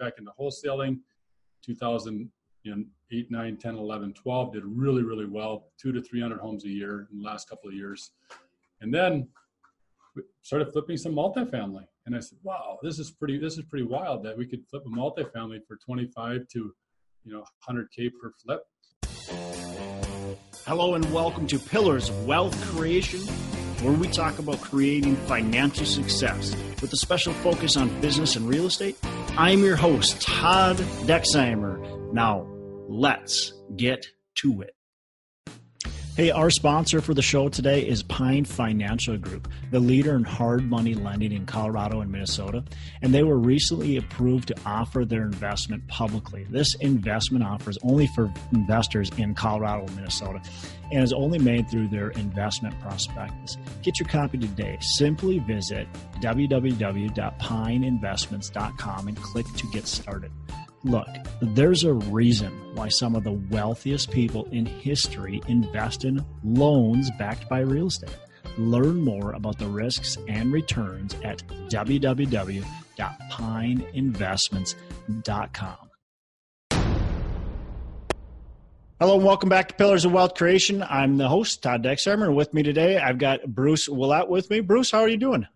back into wholesaling. 2008, 9, 10, 11, 12 did really, really well, two to 300 homes a year in the last couple of years. And then started flipping some multifamily. And I said, wow, this is pretty, this is pretty wild that we could flip a multifamily for 25 to, you know, 100K per flip. Hello and welcome to Pillars of Wealth Creation, where we talk about creating financial success with a special focus on business and real estate. I'm your host, Todd Dexheimer. Now, let's get to it. Hey, our sponsor for the show today is Pine Financial Group, the leader in hard money lending in Colorado and Minnesota. And they were recently approved to offer their investment publicly. This investment offer is only for investors in Colorado and Minnesota and is only made through their investment prospectus. Get your copy today. Simply visit www.pineinvestments.com and click to get started. Look, there's a reason why some of the wealthiest people in history invest in loans backed by real estate. Learn more about the risks and returns at www.pineinvestments.com. Hello and welcome back to Pillars of Wealth Creation. I'm the host, Todd Dexheimer, with me today I've got Bruce Willett with me. Bruce, how are you doing?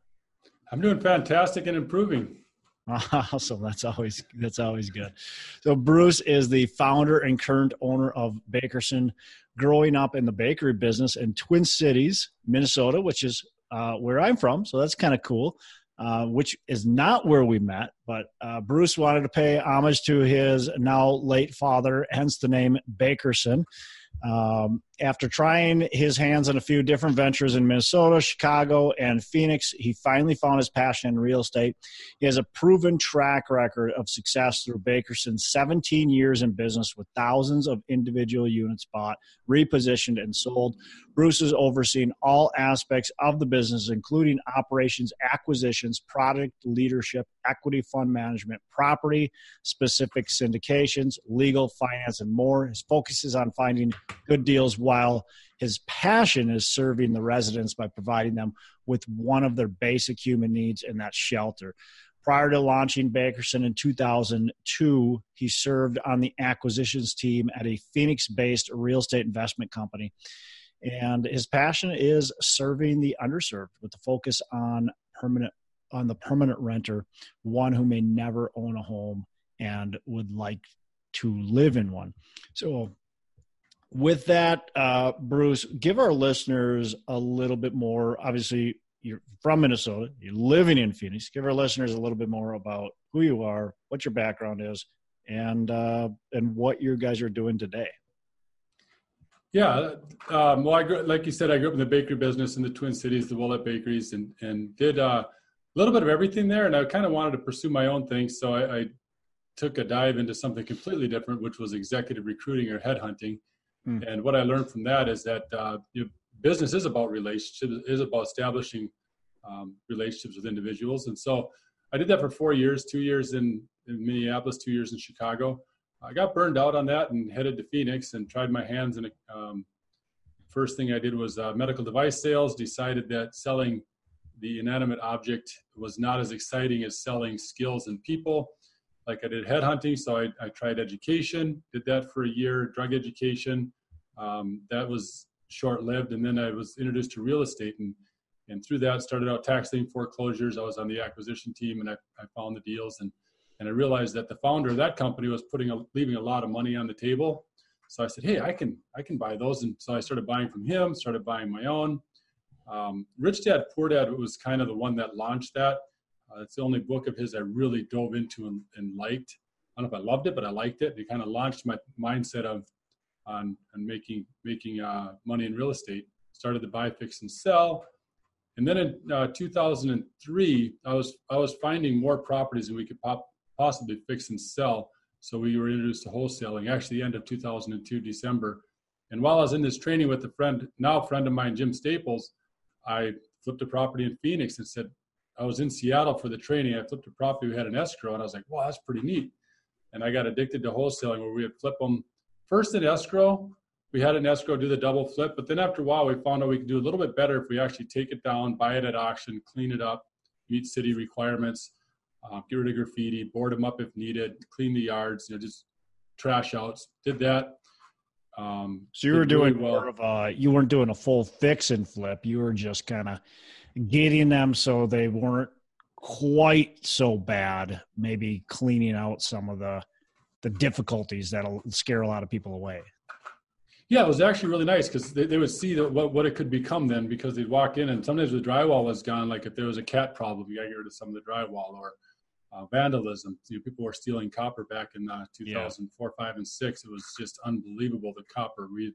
I'm doing fantastic and improving. Awesome. That's always that's always good. So Bruce is the founder and current owner of Bakerson. Growing up in the bakery business in Twin Cities, Minnesota, which is uh, where I'm from, so that's kind of cool. Uh, which is not where we met, but uh, Bruce wanted to pay homage to his now late father, hence the name Bakerson. Um, after trying his hands on a few different ventures in Minnesota, Chicago, and Phoenix, he finally found his passion in real estate. He has a proven track record of success through Bakerson's 17 years in business with thousands of individual units bought, repositioned, and sold. Bruce has overseen all aspects of the business, including operations, acquisitions, product leadership, equity fund management, property specific syndications, legal, finance, and more. His focus is on finding good deals while his passion is serving the residents by providing them with one of their basic human needs, and that's shelter. Prior to launching Bakerson in 2002, he served on the acquisitions team at a Phoenix based real estate investment company. And his passion is serving the underserved with a focus on permanent on the permanent renter, one who may never own a home and would like to live in one. So with that, uh, Bruce, give our listeners a little bit more. Obviously, you're from Minnesota, you're living in Phoenix. Give our listeners a little bit more about who you are, what your background is, and uh, and what you guys are doing today. Yeah, um, well, I grew, like you said, I grew up in the bakery business in the Twin Cities, the Willett Bakeries, and and did uh, a little bit of everything there. And I kind of wanted to pursue my own thing, so I, I took a dive into something completely different, which was executive recruiting or headhunting Mm. And what I learned from that is that uh, business is about relationships, is about establishing um, relationships with individuals. And so I did that for four years, two years in, in Minneapolis, two years in Chicago. I got burned out on that and headed to Phoenix and tried my hands. And um, first thing I did was uh, medical device sales. Decided that selling the inanimate object was not as exciting as selling skills and people like I did headhunting, so I, I tried education, did that for a year, drug education. Um, that was short lived, and then I was introduced to real estate, and and through that started out taxing foreclosures. I was on the acquisition team, and I, I found the deals, and and I realized that the founder of that company was putting a, leaving a lot of money on the table. So I said, hey, I can I can buy those, and so I started buying from him, started buying my own. Um, Rich Dad Poor Dad was kind of the one that launched that. Uh, it's the only book of his I really dove into and, and, liked. I don't know if I loved it, but I liked it. It kind of launched my mindset of on, on making making uh, money in real estate. Started to buy, fix, and sell. And then in uh, 2003, I was I was finding more properties than we could pop, possibly fix and sell. So we were introduced to wholesaling. Actually, the end of 2002, December. And while I was in this training with a friend, now a friend of mine, Jim Staples, I flipped a property in Phoenix and said, I was in Seattle for the training. I flipped a property. We had an escrow, and I was like, "Wow, that's pretty neat." And I got addicted to wholesaling, where we would flip them first in escrow. We had an escrow do the double flip, but then after a while, we found out we could do a little bit better if we actually take it down, buy it at auction, clean it up, meet city requirements. uh, get rid of graffiti, board them up if needed, clean the yards, you know, just trash outs. Did that. Um, so you were doing really well. more of a, you weren't doing a full fix and flip. You were just kind of getting them so they weren't quite so bad. Maybe cleaning out some of the the difficulties that'll scare a lot of people away. Yeah, it was actually really nice because they, they would see that what, what it could become then because they'd walk in and sometimes the drywall was gone. Like if there was a cat problem, you got to get rid of some of the drywall or uh, vandalism. You know, people were stealing copper back in uh, 2004, yeah. five, and six. It was just unbelievable. The copper. We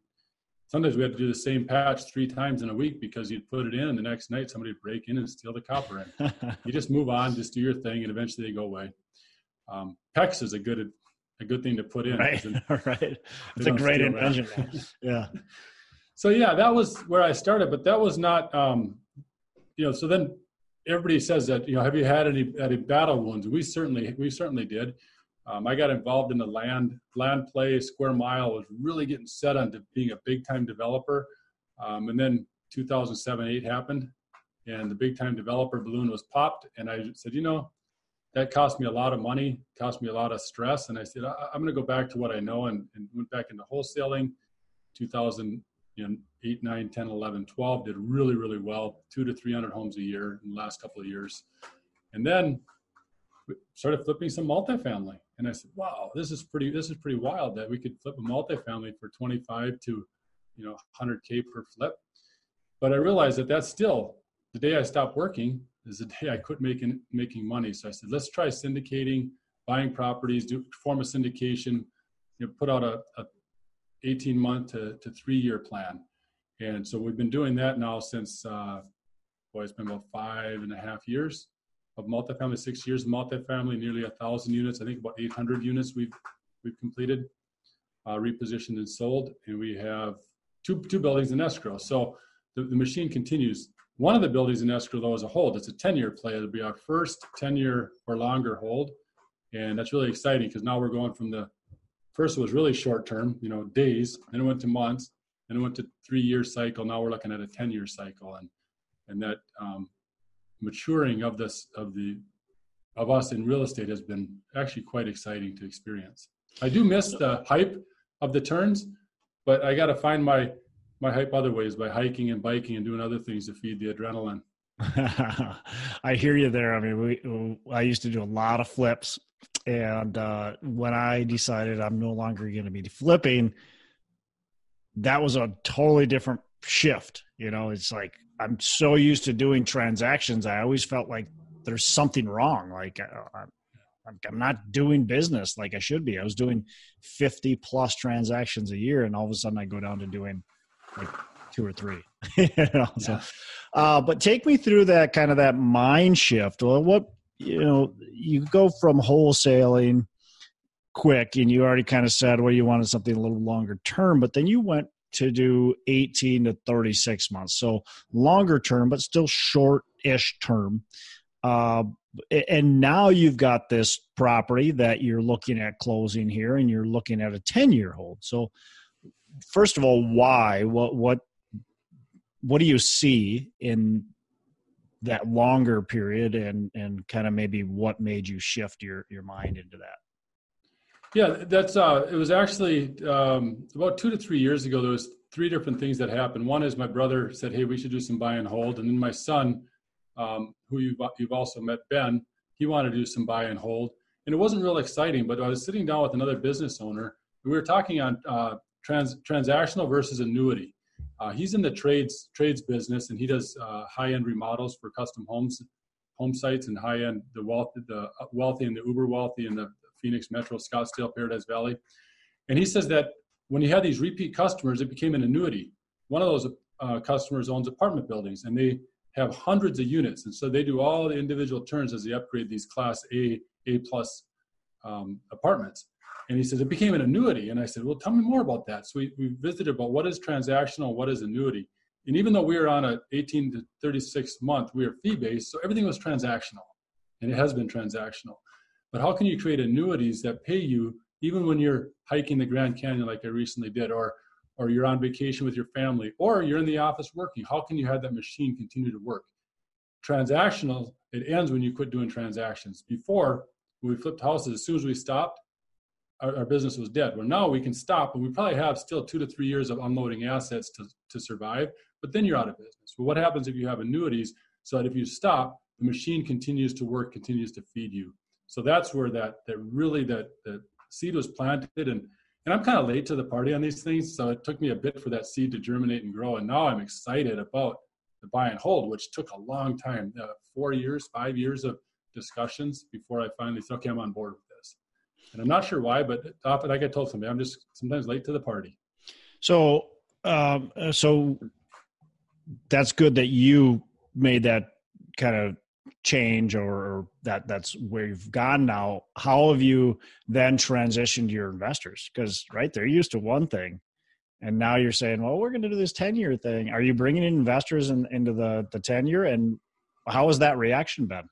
sometimes we had to do the same patch three times in a week because you'd put it in, and the next night somebody would break in and steal the copper. in. you just move on, just do your thing, and eventually they go away. Um, PEX is a good a good thing to put in. Right, right. It's a great invention. yeah. So yeah, that was where I started, but that was not. Um, you know, so then everybody says that you know have you had any any battle wounds we certainly we certainly did um, i got involved in the land land play square mile was really getting set on to being a big time developer um, and then 2007 8 happened and the big time developer balloon was popped and i said you know that cost me a lot of money cost me a lot of stress and i said I, am going to go back to what i know and, and went back into wholesaling 2000 you know, 8, 9, 10, 11, 12 did really, really well, two to 300 homes a year in the last couple of years. And then started flipping some multifamily. And I said, wow, this is pretty, this is pretty wild that we could flip a multifamily for 25 to, you know, 100K per flip. But I realized that that's still the day I stopped working is the day I quit making, making money. So I said, let's try syndicating, buying properties, do form a syndication, you know, put out a, a 18 month to, to three year plan. And so we've been doing that now since, uh, boy, it's been about five and a half years of multifamily, six years multifamily, nearly a thousand units. I think about 800 units we've, we've completed, uh, repositioned and sold. And we have two, two buildings in escrow. So the, the machine continues. One of the buildings in escrow though is a hold. It's a 10 year play. It'll be our first 10 year or longer hold. And that's really exciting because now we're going from the first it was really short term, you know, days, then it went to months, then it went to three year cycle. Now we're looking at a 10 year cycle and, and that um, maturing of this, of the, of us in real estate has been actually quite exciting to experience. I do miss the hype of the turns, but I got to find my, my hype other ways by hiking and biking and doing other things to feed the adrenaline. I hear you there. I mean, we, I used to do a lot of flips and uh, when I decided I'm no longer going to be flipping, that was a totally different shift. You know, it's like I'm so used to doing transactions. I always felt like there's something wrong. Like uh, I'm not doing business like I should be. I was doing 50 plus transactions a year, and all of a sudden I go down to doing like two or three. you know? yeah. so, uh, but take me through that kind of that mind shift. Well, what you know, you go from wholesaling quick and you already kind of said, well, you wanted something a little longer term, but then you went to do 18 to 36 months. So longer term, but still short ish term. Uh, and now you've got this property that you're looking at closing here and you're looking at a 10 year hold. So first of all, why, what, what, what do you see in that longer period and and kind of maybe what made you shift your your mind into that yeah that's uh it was actually um about two to three years ago there was three different things that happened. One is my brother said hey we should do some buy and hold. And then my son um, who you've, you've also met ben he wanted to do some buy and hold. And it wasn't real exciting but i was sitting down with another business owner we were talking on uh, trans, transactional versus annuity. Uh, he's in the trades trades business, and he does uh, high end remodels for custom homes, home sites, and high end the wealth the wealthy and the uber wealthy and the Phoenix Metro, Scottsdale, Paradise Valley. And he says that when he had these repeat customers, it became an annuity. One of those uh, customers owns apartment buildings, and they have hundreds of units, and so they do all the individual turns as they upgrade these Class A, A plus um, apartments. And he says, it became an annuity. And I said, well, tell me more about that. So we, we visited about what is transactional, what is annuity. And even though we were on a 18 to 36 month, we are fee based. So everything was transactional and it has been transactional. But how can you create annuities that pay you even when you're hiking the Grand Canyon like I recently did, or or you're on vacation with your family, or you're in the office working? How can you have that machine continue to work? transactional, it ends when you quit doing transactions. Before, we flipped houses, as soon as we stopped, our, our, business was dead. Well, now we can stop, and we probably have still two to three years of unloading assets to, to survive, but then you're out of business. Well, what happens if you have annuities? So that if you stop, the machine continues to work, continues to feed you. So that's where that that really that that seed was planted, and and I'm kind of late to the party on these things, so it took me a bit for that seed to germinate and grow. And now I'm excited about the buy and hold, which took a long time, uh, four years, five years of discussions before I finally said, okay, I'm on board with this. And I'm not sure why, but often I get told something, I'm just sometimes late to the party. So, um, so that's good that you made that kind of change or that that's where you've gone now how have you then transitioned your investors? Because right they're used to one thing and now you're saying well we're going to do this 10 year thing. Are you bringing in investors in, into the the 10 year and how has that reaction been?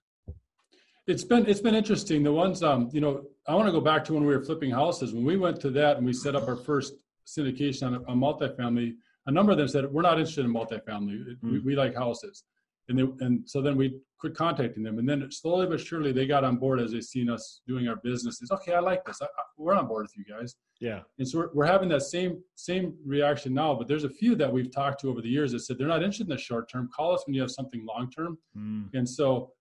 It's been it's been interesting. The ones um you know i want to go back to when we were flipping houses. When we went to that and we set up our first syndication on a, a multifamily a number of them said we're not interested in multifamily. Mm. we, we like houses and they, and so then we quit contacting them. And then slowly but surely they got on board as they seen us doing our business. It's okay i like this. I, I, we're on board with you guys. Yeah. And so we're, we're having that same same reaction now but there's a few that we've talked to over the years that said they're not interested in the short term. Call us when you have something long term. Mm. and so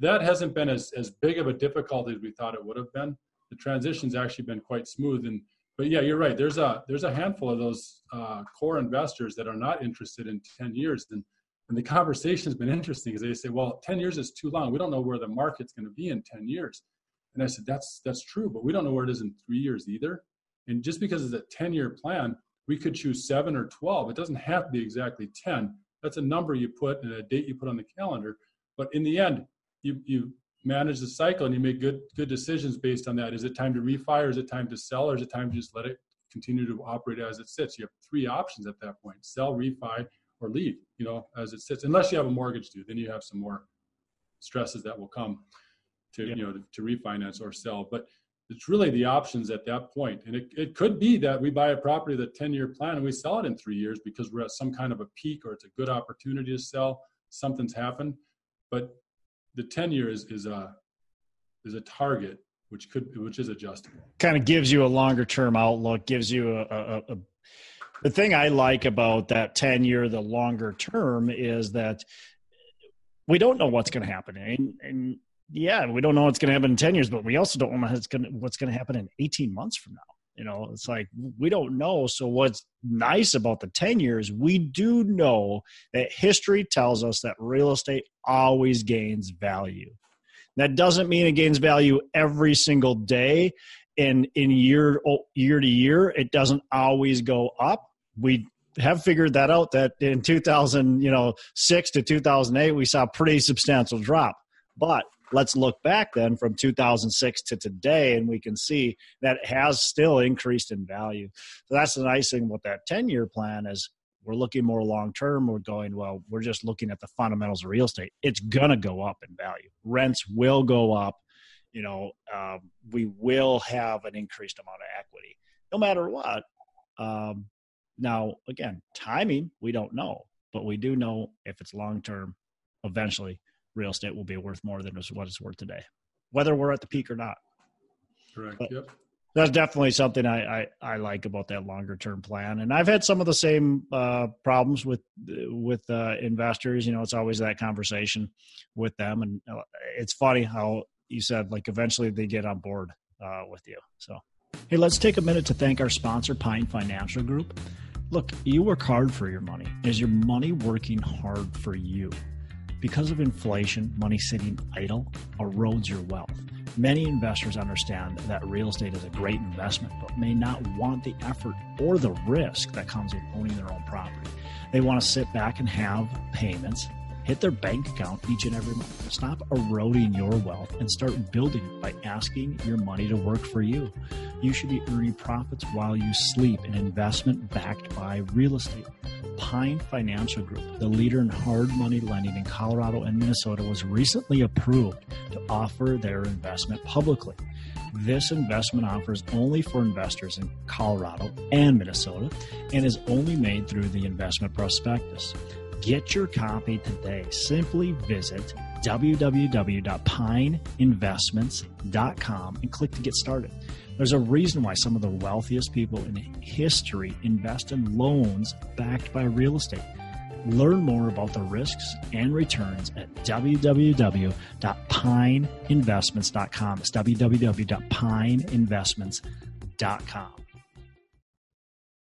that hasn't been as, as big of a difficulty as we thought it would have been. The transition's actually been quite smooth. And but yeah you're right. There's a there's a handful of those uh, core investors that are not interested in 10 years. And and the conversation's been interesting because they say, well, 10 years is too long. We don't know where the market's going to be in 10 years. And I said, that's that's true, but we don't know where it is in three years either. And just because it's a 10 year plan, we could choose seven or 12. It doesn't have to be exactly 10. That's a number you put and a date you put on the calendar. But in the end, you you manage the cycle and you make good good decisions based on that. Is it time to refi is it time to sell or is it time to just let it continue to operate as it sits? You have three options at that point: sell, refi, or leave, you know, as it sits, unless you have a mortgage due, then you have some more stresses that will come to, yeah. you know, to, to, refinance or sell. But it's really the options at that point. And it, it could be that we buy a property with a 10 year plan and we sell it in three years because we're at some kind of a peak or it's a good opportunity to sell. Something's happened. But the 10 year is, is a, is a target which could which is adjustable kind of gives you a longer term outlook gives you a, a, a the thing I like about that 10 year, the longer term, is that we don't know what's going to happen. And, and, yeah, we don't know what's going to happen in 10 years, but we also don't know what's going to, happen in 18 months from now. You know, it's like we don't know. So, what's nice about the 10 years, we do know that history tells us that real estate always gains value. That doesn't mean it gains value every single day in in year oh, year to year it doesn't always go up we have figured that out that in 2000 you know 6 to 2008 we saw a pretty substantial drop. But let's look back then from 2006 to today and we can see that has still increased in value. So that's the nice thing with that 10 year plan is we're looking more long term we're going well we're just looking at the fundamentals of real estate. It's going to go up in value. Rents will go up. You know um, we will have an increased amount of equity. No matter what um, now, again, timing, we don't know, but we do know if it's long term, eventually real estate will be worth more than what it's worth today, whether we're at the peak or not. Correct. But yep. That's definitely something I, I, I, like about that longer term plan. And I've had some of the same uh, problems with with uh, investors. You know, it's always that conversation with them, and uh, it's funny how you said like eventually they get on board uh, with you. So, hey, let's take a minute to thank our sponsor, Pine Financial Group. Look, you work hard for your money. Is your money working hard for you? Because of inflation, money sitting idle erodes your wealth. Many investors understand that real estate is a great investment, but may not want the effort or the risk that comes with owning their own property. They want to sit back and have payments Hit their bank account each and every month. Stop eroding your wealth and start building it by asking your money to work for you. You should be earning profits while you sleep, an investment backed by real estate. Pine Financial Group, the leader in hard money lending in Colorado and Minnesota, was recently approved to offer their investment publicly. This investment offer is only for investors in Colorado and Minnesota and is only made through the investment prospectus. Get your copy today. Simply visit www.pineinvestments.com and click to get started. There's a reason why some of the wealthiest people in history invest in loans backed by real estate. Learn more about the risks and returns at www.pineinvestments.com. It's www.pineinvestments.com.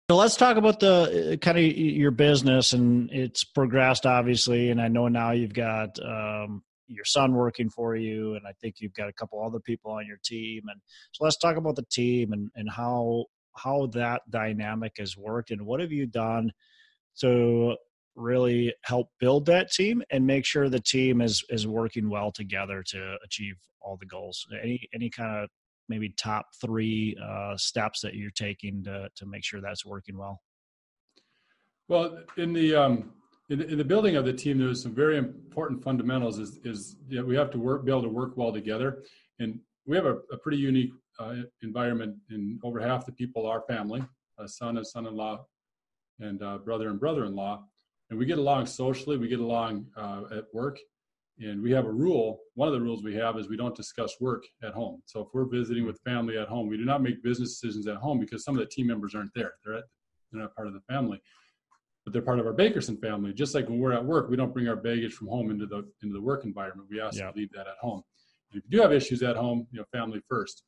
So let's talk about the uh, kind of your business and it's progressed obviously. And I know now you've got um, your son working for you, and I think you've got a couple other people on your team. And so let's talk about the team and and how how that dynamic has worked and what have you done to really help build that team and make sure the team is is working well together to achieve all the goals any any kind of maybe top three uh, steps that you're taking to to make sure that's working well? Well in the um in in the building of the team there's some very important fundamentals is is you know, we have to work be able to work well together. And we have a, a pretty unique uh, environment and over half the people are family a son and son-in-law and uh, brother and brother-in-law. And we get along socially we get along uh, at work and we have a rule one of the rules we have is we don't discuss work at home. So if we're visiting with family at home we do not make business decisions at home because some of the team members aren't there. They're, at, they're not part of the family but they're part of our bakerson family. Just like when we're at work we don't bring our baggage from home into the into the work environment. We ask yeah. to leave that at home. And if you do have issues at home you know family first.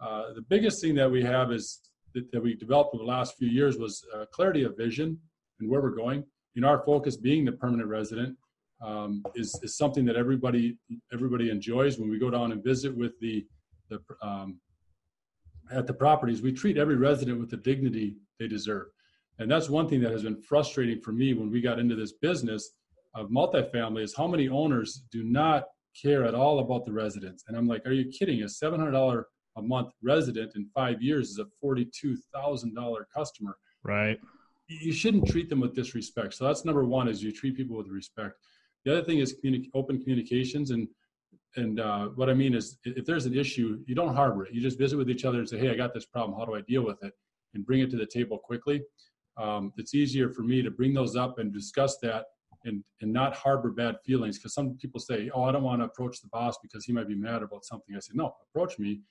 Uh, the biggest thing that we have is that, that we developed over the last few years was uh, clarity of vision and where we're going. You know, our focus being the permanent resident um, is, is something that everybody everybody enjoys. When we go down and visit with the the um, at the properties, we treat every resident with the dignity they deserve, and that's one thing that has been frustrating for me when we got into this business of multifamily is how many owners do not care at all about the residents. And I'm like, are you kidding? A seven hundred dollar a month resident in five years is a forty two thousand dollar customer. Right you shouldn't treat them with disrespect. So that's number one: is you treat people with respect. The other thing is communi- open communications, and and uh, what I mean is, if there's an issue, you don't harbor it. You just visit with each other and say, "Hey, I got this problem. How do I deal with it?" and bring it to the table quickly. Um, it's easier for me to bring those up and discuss that and and not harbor bad feelings because some people say, "Oh, I don't want to approach the boss because he might be mad about something." I say, "No, approach me.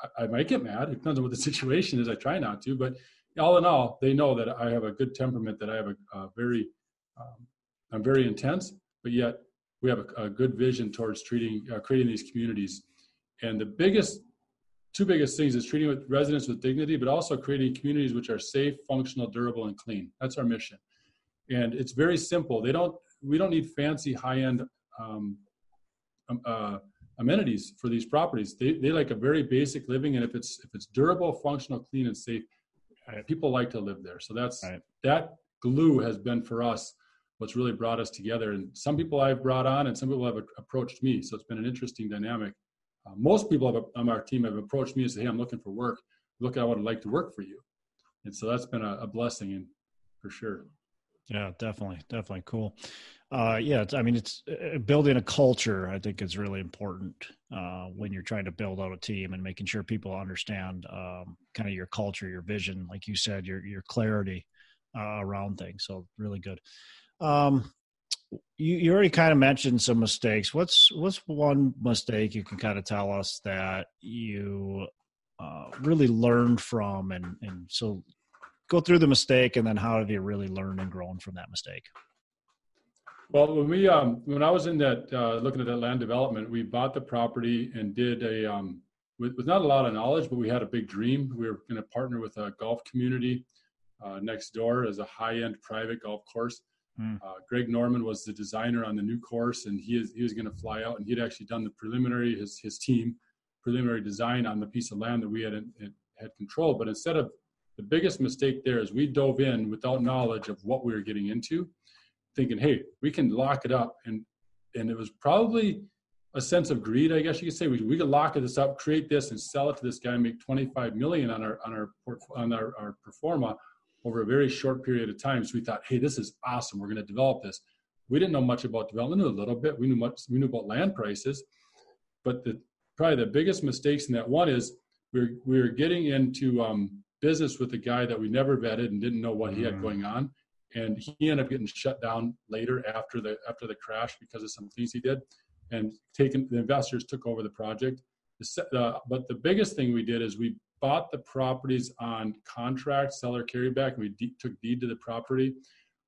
I, I might get mad. It depends on what the situation is. I try not to, but all in all, they know that I have a good temperament, that I have a, a very, um, I'm very intense, but yet we have a, a good vision towards treating, uh, creating these communities. And the biggest, two biggest things is treating with residents with dignity, but also creating communities which are safe, functional, durable, and clean. That's our mission. And it's very simple. They don't, we don't need fancy high-end um, um uh, amenities for these properties. They, they like a very basic living, and if it's if it's durable, functional, clean, and safe, Right. People like to live there. So that's right. that glue has been for us what's really brought us together. And some people I've brought on, and some people have approached me. So it's been an interesting dynamic. Uh, most people have, on our team have approached me and said, "Hey, I'm looking for work. Look, I would like to work for you." And so that's been a, a blessing, and for sure. Yeah, definitely, definitely cool. Uh, yeah, I mean, it's uh, building a culture. I think is really important uh, when you're trying to build out a team and making sure people understand um, kind of your culture, your vision, like you said, your your clarity uh, around things. So really good. Um, you, you already kind of mentioned some mistakes. What's what's one mistake you can kind of tell us that you uh, really learned from, and and so go through the mistake and then how have you really learned and grown from that mistake? Well when we um, when i was in that uh, looking at that land development we bought the property and did a um, with, with not a lot of knowledge but we had a big dream. We were going to partner with a golf community uh, next door as a high-end private golf course mm. uh, greg norman was the designer on the new course and he, is, he was going to fly out and he'd actually done the preliminary his, his team preliminary design on the piece of land that we had had control but instead of the biggest mistake there is we dove in without knowledge of what we were getting into, thinking, hey, we can lock it up. And and it was probably a sense of greed, I guess you could say. We, we could lock this up, create this, and sell it to this guy, and make 25 million on our on our on our, our pro forma over a very short period of time. So we thought, hey, this is awesome. We're going to develop this. We didn't know much about development, a little bit. We knew much. We knew about land prices, but the probably the biggest mistakes in that one is we're we're getting into um, business with a guy that we never vetted and didn't know what he had mm. going on. and he ended up getting shut down later after the after the crash because of some things he did, and taken the investors took over the project. Uh, but the biggest thing we did is we bought the properties on contract, seller carryback, and we de- took deed to the property.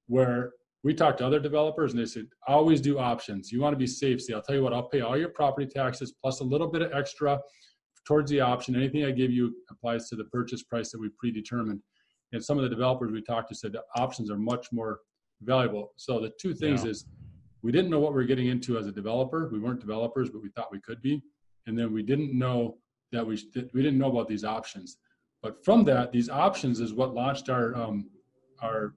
Where we talked to other developers, and they said always do options. You want to be safe. See, I'll tell you what, I'll pay all your property taxes plus a little bit of extra towards the option. Anything I give you applies to the purchase price that we predetermined. And some of the developers we talked to said the options are much more valuable. So the two things yeah. is we didn't know what we were getting into as a developer. We weren't developers, but we thought we could be. And then we didn't know that we we didn't know about these options. But from that, these options is what launched our um, our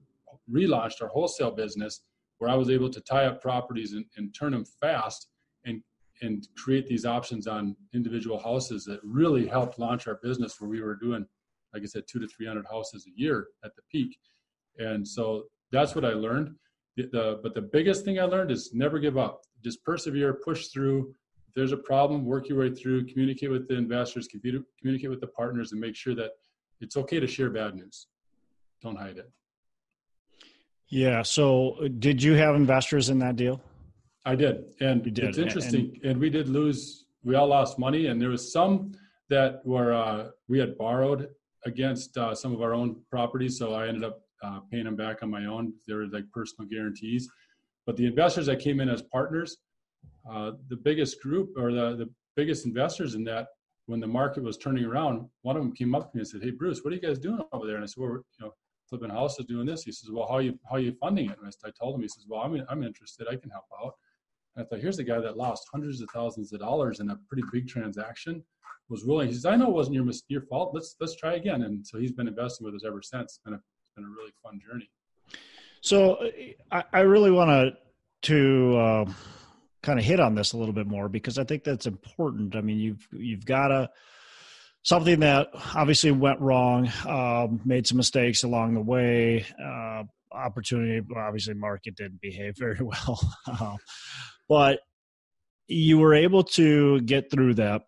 relaunched our wholesale business, where I was able to tie up properties and, and turn them fast and and create these options on individual houses that really helped launch our business where we were doing like i said two to 300 houses a year at the peak. And so that's what i learned. The, the, but the biggest thing i learned is never give up. Just persevere push through if there's a problem work your way through communicate with the investors communicate with the partners and make sure that it's okay to share bad news don't hide it yeah so did you have investors in that deal I did, and did. it's interesting. And, and, we did lose. We all lost money, and there was some that were uh, we had borrowed against uh, some of our own properties. So I ended up uh, paying them back on my own. They were like personal guarantees. But the investors that came in as partners, uh, the biggest group or the the biggest investors in that, when the market was turning around, one of them came up to me and said, "Hey, Bruce, what are you guys doing over there?" And I said, "Well, you know." Flipping houses doing this. He says, "Well, how you how you funding it?" And I told him. He says, "Well, I'm I'm interested. I can help out." And I thought, here's a guy that lost hundreds of thousands of dollars in a pretty big transaction. Was willing. He says, I know it wasn't your your fault. Let's let's try again. And so he's been investing with us ever since. It's been a, it's been a really fun journey. So I, I really want to to uh, kind of hit on this a little bit more because I think that's important. I mean, you've you've got a something that obviously went wrong, um, made some mistakes along the way. Uh, opportunity, obviously, market didn't behave very well. Uh, but you were able to get through that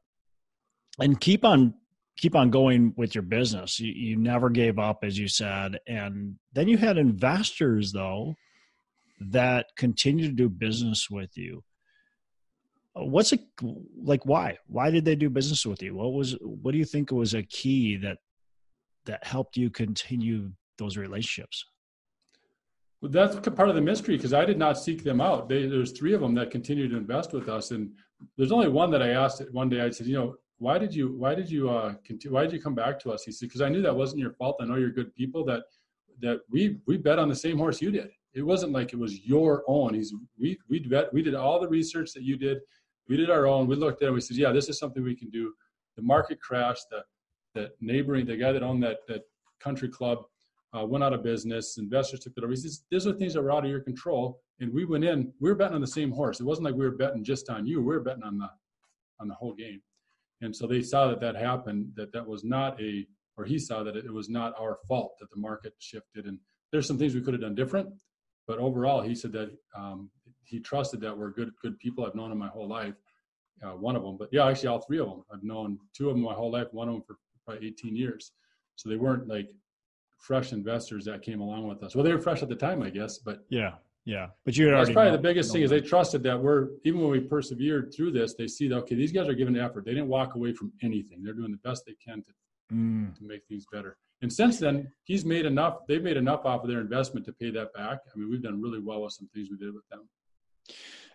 and keep on keep on going with your business you, you never gave up as you said and then you had investors though that continued to do business with you what's it like why why did they do business with you what was what do you think was a key that that helped you continue those relationships well, that's part of the mystery because I did not seek them out. They, there's three of them that continue to invest with us, and there's only one that I asked one day. I said, you know, why did you why did you uh continue, why did you come back to us? He said, because I knew that wasn't your fault. I know you're good people. That that we we bet on the same horse you did. It wasn't like it was your own. He's we we bet we did all the research that you did. We did our own. We looked at it. and We said, yeah, this is something we can do. The market crashed. The the neighboring the guy that owned that that country club uh, went out of business. Investors took it over. He says, "These are things that were out of your control." And we went in. We were betting on the same horse. It wasn't like we were betting just on you. We were betting on the on the whole game. And so they saw that that happened. That that was not a, or he saw that it, it was not our fault that the market shifted. And there's some things we could have done different, but overall, he said that um, he trusted that we're good good people. I've known him my whole life. Uh, one of them, but yeah, actually all three of them. I've known two of them my whole life. One of them for probably 18 years. So they weren't like fresh investors that came along with us. Well, they were fresh at the time, I guess, but yeah, yeah. But you that's probably know, the biggest thing is they trusted that we're even when we persevered through this, they see that okay, these guys are giving effort. They didn't walk away from anything. They're doing the best they can to mm. to make things better. And since then, he's made enough. They've made enough off of their investment to pay that back. I mean, we've done really well with some things we did with them.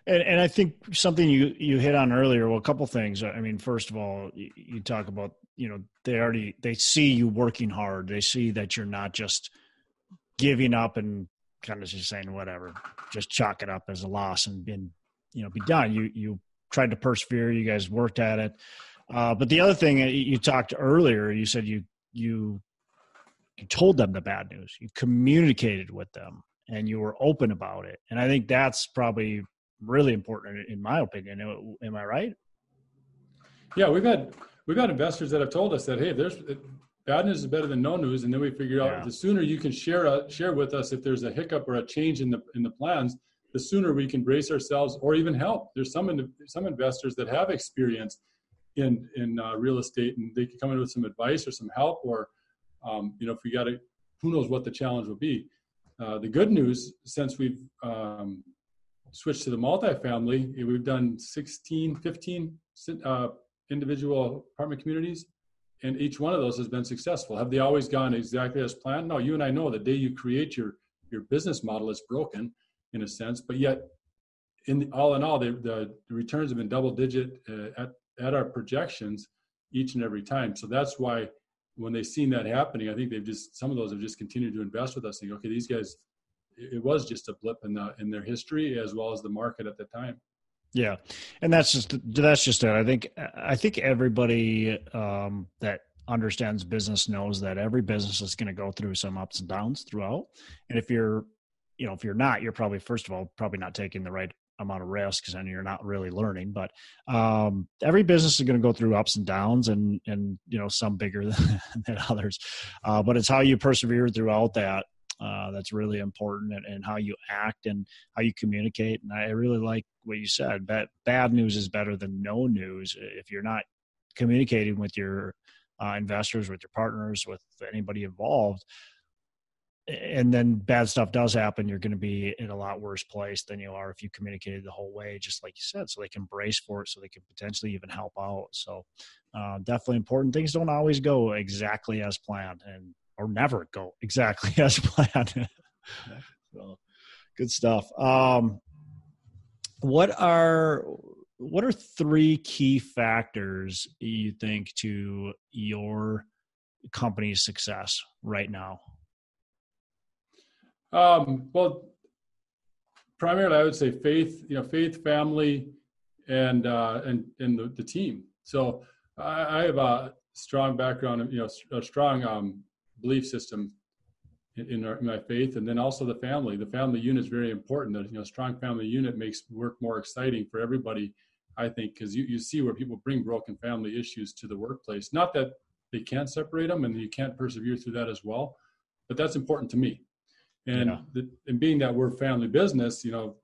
And, and I think something you you hit on earlier. Well, a couple things. I mean, first of all, you, talk about you know they already they see you working hard. They see that you're not just giving up and kind of just saying whatever, just chalk it up as a loss and been you know be done. You you tried to persevere. You guys worked at it. Uh, but the other thing uh, you talked earlier, you said you you you told them the bad news. You communicated with them and you were open about it. And I think that's probably really important in my opinion. Am I right? Yeah, we've had we've had investors that have told us that hey, there's bad news is better than no news, and then we figure out yeah. the sooner you can share a, share with us if there's a hiccup or a change in the in the plans, the sooner we can brace ourselves or even help. There's some in, some investors that have experience in in uh, real estate, and they can come in with some advice or some help, or um, you know if we got to, who knows what the challenge will be. Uh, the good news since we've um, switched to the multifamily, we've done 16, 15 uh, individual apartment communities, and each one of those has been successful. Have they always gone exactly as planned? No, you and I know the day you create your your business model is broken in a sense, but yet in the, all in all, the, the, returns have been double digit uh, at, at our projections each and every time. So that's why when they've seen that happening, I think they've just some of those have just continued to invest with us. Saying, okay, these guys, it was just a blip in the in their history as well as the market at the time. Yeah, and that's just that's just it. I think I think everybody um, that understands business knows that every business is going to go through some ups and downs throughout. And if you're, you know, if you're not, you're probably first of all probably not taking the right amount of risks and you're not really learning but um, every business is going to go through ups and downs and and you know some bigger than, than others. Uh, but it's how you persevere throughout that uh, that's really important and, and, how you act and how you communicate and i really like what you said bad, bad news is better than no news. If you're not communicating with your uh, investors with your partners with anybody involved and then bad stuff does happen, you're going to be in a lot worse place than you are if you communicated the whole way, just like you said, so they can brace for it, so they can potentially even help out. So, uh, definitely important. Things don't always go exactly as planned, and or never go exactly as planned. so, good stuff. Um, what are what are three key factors you think to your company's success right now? Um, well, primarily, I would say faith. You know, faith, family, and uh, and and the, the team. So I, I, have a strong background. You know, a strong um, belief system in, in, our, in, my faith, and then also the family. The family unit is very important. The you know, strong family unit makes work more exciting for everybody. I think because you, you see where people bring broken family issues to the workplace. Not that they can't separate them and you can't persevere through that as well, but that's important to me. And, yeah. the, and being that we're family business, you know,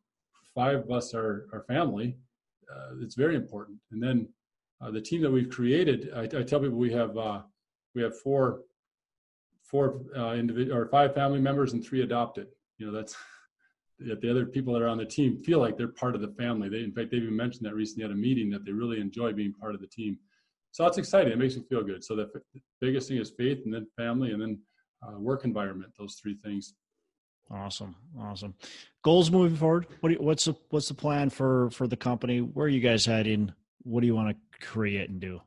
five of us are, are family. Uh, it's very important. And then uh, the team that we've created, I, I tell people we have uh, we have four four uh, individual or five family members and three adopted. You know, that's that the other people that are on the team feel like they're part of the family. They, in fact, they even mentioned that recently at a meeting that they really enjoy being part of the team. So that's exciting. It makes me feel good. So the, the biggest thing is faith, and then family, and then uh, work environment. Those three things. Awesome, awesome. Goals moving forward. What you, what's the what's the plan for for the company? Where are you guys heading? What do you want to create and do?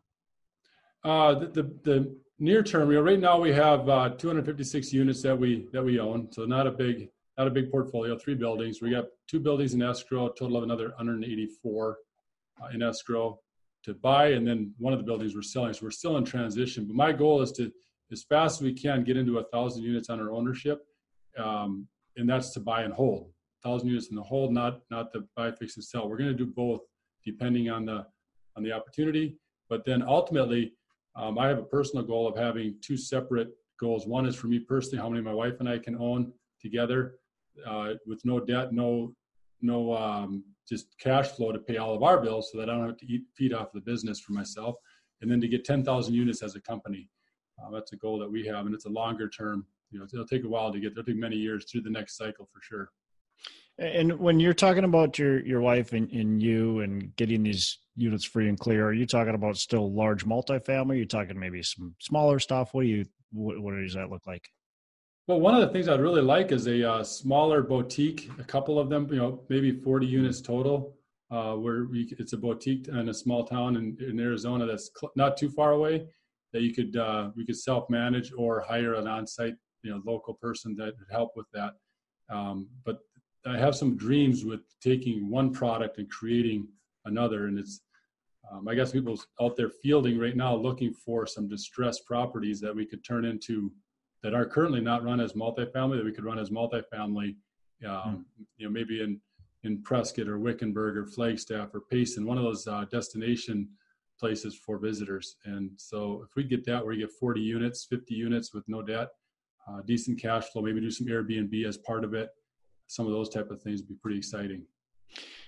Uh, the, the, the near term, right now we have uh, 256 units that we that we own, so not a big not a big portfolio. Three buildings. We got two buildings in escrow, total of another 184 uh, in escrow to buy, and then one of the buildings we're selling. So we're still in transition. But my goal is to, as fast as we can, get into a thousand units under ownership um, and that's to buy and hold. Thousand units in the hold, not not the buy, fix, and sell. We're going to do both, depending on the on the opportunity. But then ultimately, um, I have a personal goal of having two separate goals. One is for me personally, how many my wife and I can own together, uh, with no debt, no no um, just cash flow to pay all of our bills, so that I don't have to eat feed off the business for myself. And then to get 10,000 units as a company, uh, that's a goal that we have, and it's a longer term you know it'll take a while to get there. It'll take many years through the next cycle for sure. And when you're talking about your your wife and, and you and getting these units free and clear, are you talking about still large multifamily? Are you talking maybe some smaller stuff? What do you what, what does that look like? Well, one of the things I'd really like is a uh, smaller boutique. A couple of them, you know, maybe 40 units total, uh, where we, it's a boutique in a small town in, in Arizona that's cl- not too far away. That you could uh, we could self manage or hire an on site you know local person that would help with that. Um, but I have some dreams with taking one product and creating another, and it's um, I guess people out there fielding right now looking for some distressed properties that we could turn into that are currently not run as multifamily that we could run as multifamily. Um, mm. You know, maybe in in Prescott or Wickenburg or Flagstaff or Payson, one of those uh, destination places for visitors. And so if we get that where you get 40 units, 50 units with no debt, uh, decent cash flow, maybe do some Airbnb as part of it. Some of those type of things would be pretty exciting.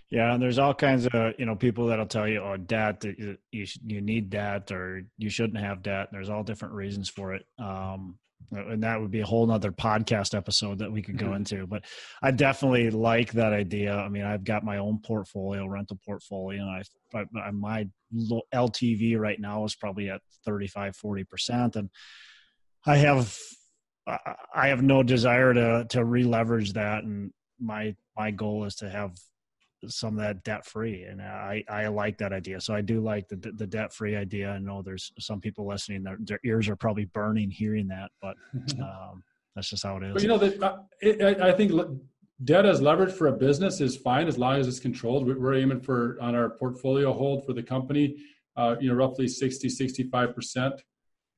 Yeah, and there's all kinds of you know people that'll tell you, oh, debt, you you need debt, or you shouldn't have debt. And there's all different reasons for it. Um, and that would be a whole nother podcast episode that we could go mm-hmm. into. But I definitely like that idea. I mean, I've got my own portfolio, rental portfolio, and I, I my LTV right now is probably at 35, 40 percent, and I have I have no desire to to re-leverage that, and my my goal is to have some of that debt free. And i i like that idea. So i do like the the debt free idea. I know there's some people listening their, their ears are probably burning hearing that but um, that's just how it is. But you know that it, i think debt as leverage for a business is fine as long as it's controlled. We're aiming for on our portfolio hold for the company uh, you know roughly 60 65 percent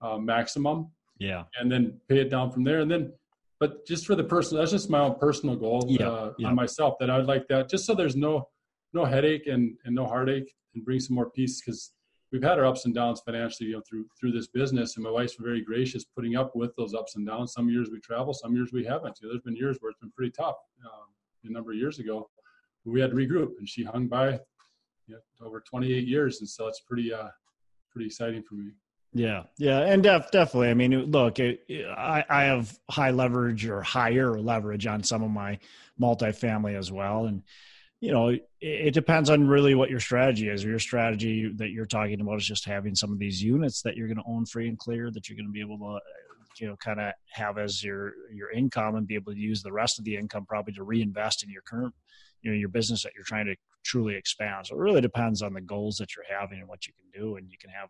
uh, maximum yeah. And then pay it down from there. And then but just for the person, that's just my own personal goal yeah, uh, yeah. on myself that I'd like that just so there's no no headache and, and no heartache and bring some more peace because we've had our ups and downs financially you know through through this business. And my wife's very gracious putting up with those ups and downs. Some years we travel some years we haven't. You know, there's been years where it's been pretty tough um, a number of years ago. We had to regroup and she hung by you know, over 28 years. And so it's pretty uh pretty exciting for me yeah, yeah, and def- definitely. I mean, look, it, I, I have high leverage or higher leverage on some of my multifamily as well, and you know, it, it depends on really what your strategy is. Your strategy that you're talking about is just having some of these units that you're going to own free and clear that you're going to be able to, you know, kind of have as your your income and be able to use the rest of the income probably to reinvest in your current, you know, your business that you're trying to truly expand. So it really depends on the goals that you're having and what you can do, and you can have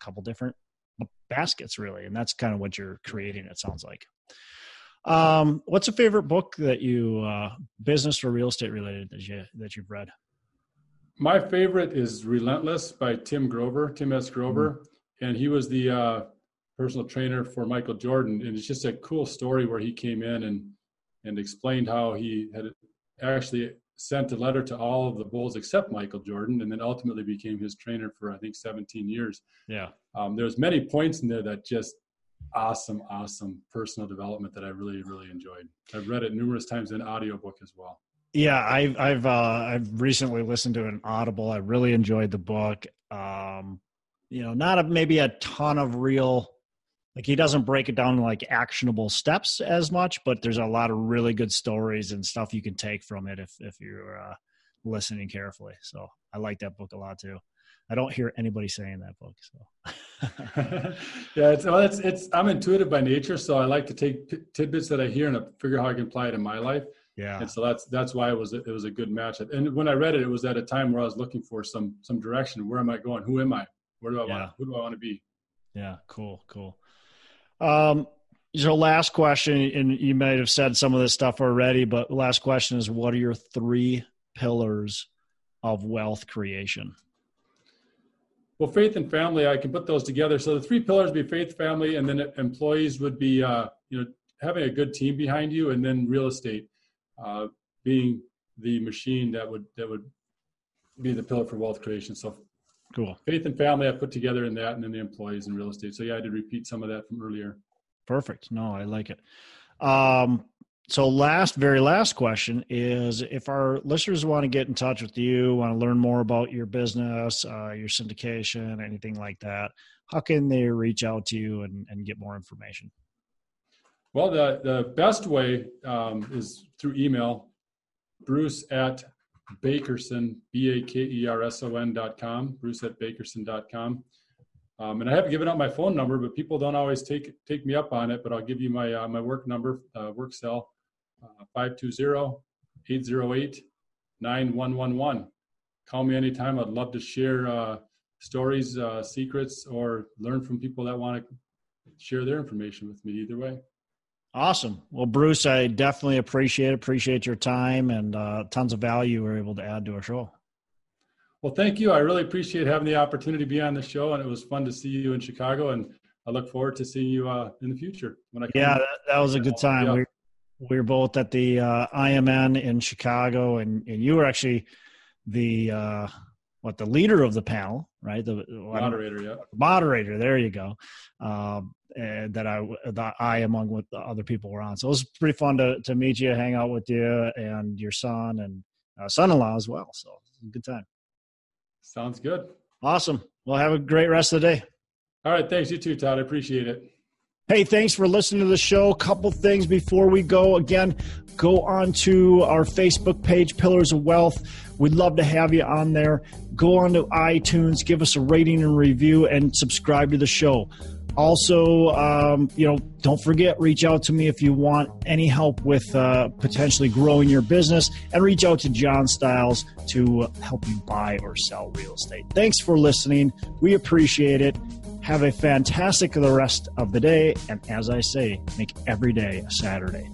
couple different baskets really and that's kind of what you're creating it sounds like. Um, what's a favorite book that you uh, business or real estate related that you that you've read? My favorite is relentless by tim grover tim s. Grover mm-hmm. and he was the uh, personal trainer for michael jordan and it's just a cool story where he came in and and explained how he had actually sent a letter to all of the Bulls except Michael Jordan, and then ultimately became his trainer for I think 17 years. Yeah, um, there's many points in there that just awesome, awesome personal development that I really, really enjoyed. I've read it numerous times in audiobook as well. Yeah, I've I've uh, I've recently listened to an Audible. I really enjoyed the book. Um, you know, not a, maybe a ton of real like he doesn't break it down like actionable steps as much but there's a lot of really good stories and stuff you can take from it if if you're uh, listening carefully. So i like that book a lot too. I don't hear anybody saying that book so. Yeah it's well it's it's i'm intuitive by nature so i like to take p- tidbits that i hear and I figure how i can apply it in my life. Yeah. And so that's that's why it was it was a good match. And when i read it it was at a time where i was looking for some some direction. Where am i going? Who am i? Where do i yeah. want who do i want to be? Yeah cool cool um, so last question, and you might have said some of this stuff already, but last question is what are your three pillars of wealth creation? Well, faith and family, I can put those together. So the three pillars would be faith, family, and then employees would be, uh, you know, having a good team behind you, and then real estate uh, being the machine that would that would be the pillar for wealth creation. So Cool. Faith and family I put together in that, and then the employees and real estate. So yeah, I did repeat some of that from earlier. Perfect. No, I like it. Um, so last, very last question is: if our listeners want to get in touch with you, want to learn more about your business, uh, your syndication, anything like that, how can they reach out to you and, and get more information? Well, the the best way um, is through email, Bruce at Bakerson, B A K E R S O N dot com, Bruce at Bakerson dot com. Um, and I haven't given out my phone number, but people don't always take take me up on it. But I'll give you my uh, my work number, uh, work cell, uh, 520-808-9111. Call me anytime. I'd love to share uh, stories, uh, secrets, or learn from people that want to share their information with me. Either way. Awesome. Well, Bruce, I definitely appreciate it. Appreciate your time and uh, tons of value we're able to add to our show. Well, thank you. I really appreciate having the opportunity to be on the show, and it was fun to see you in Chicago. And I look forward to seeing you uh, in the future. When I yeah, that, that, was a good time. We, we were both at the uh, IMN in Chicago, and, and you were actually the uh, what the leader of the panel, right? The moderator, yeah. Moderator. There you go. Um, that I that I among with the other people were on. So it was pretty fun to to meet you, hang out with you, and your son, and uh, son-in-law as well. So good time. Sounds good. Awesome. Well, have a great rest of the day. All right. Thanks. You too, Todd. I appreciate it. Hey, thanks for listening to the show. A couple things before we go. Again, go on to our Facebook page, Pillars of Wealth. We'd love to have you on there. Go on to iTunes, give us a rating and review, and subscribe to the show. Also, um, you know, don't forget, reach out to me if you want any help with uh, potentially growing your business, and reach out to John Styles to help you buy or sell real estate. Thanks for listening. We appreciate it. Have a fantastic the rest of the day. And as I say, make every day a Saturday.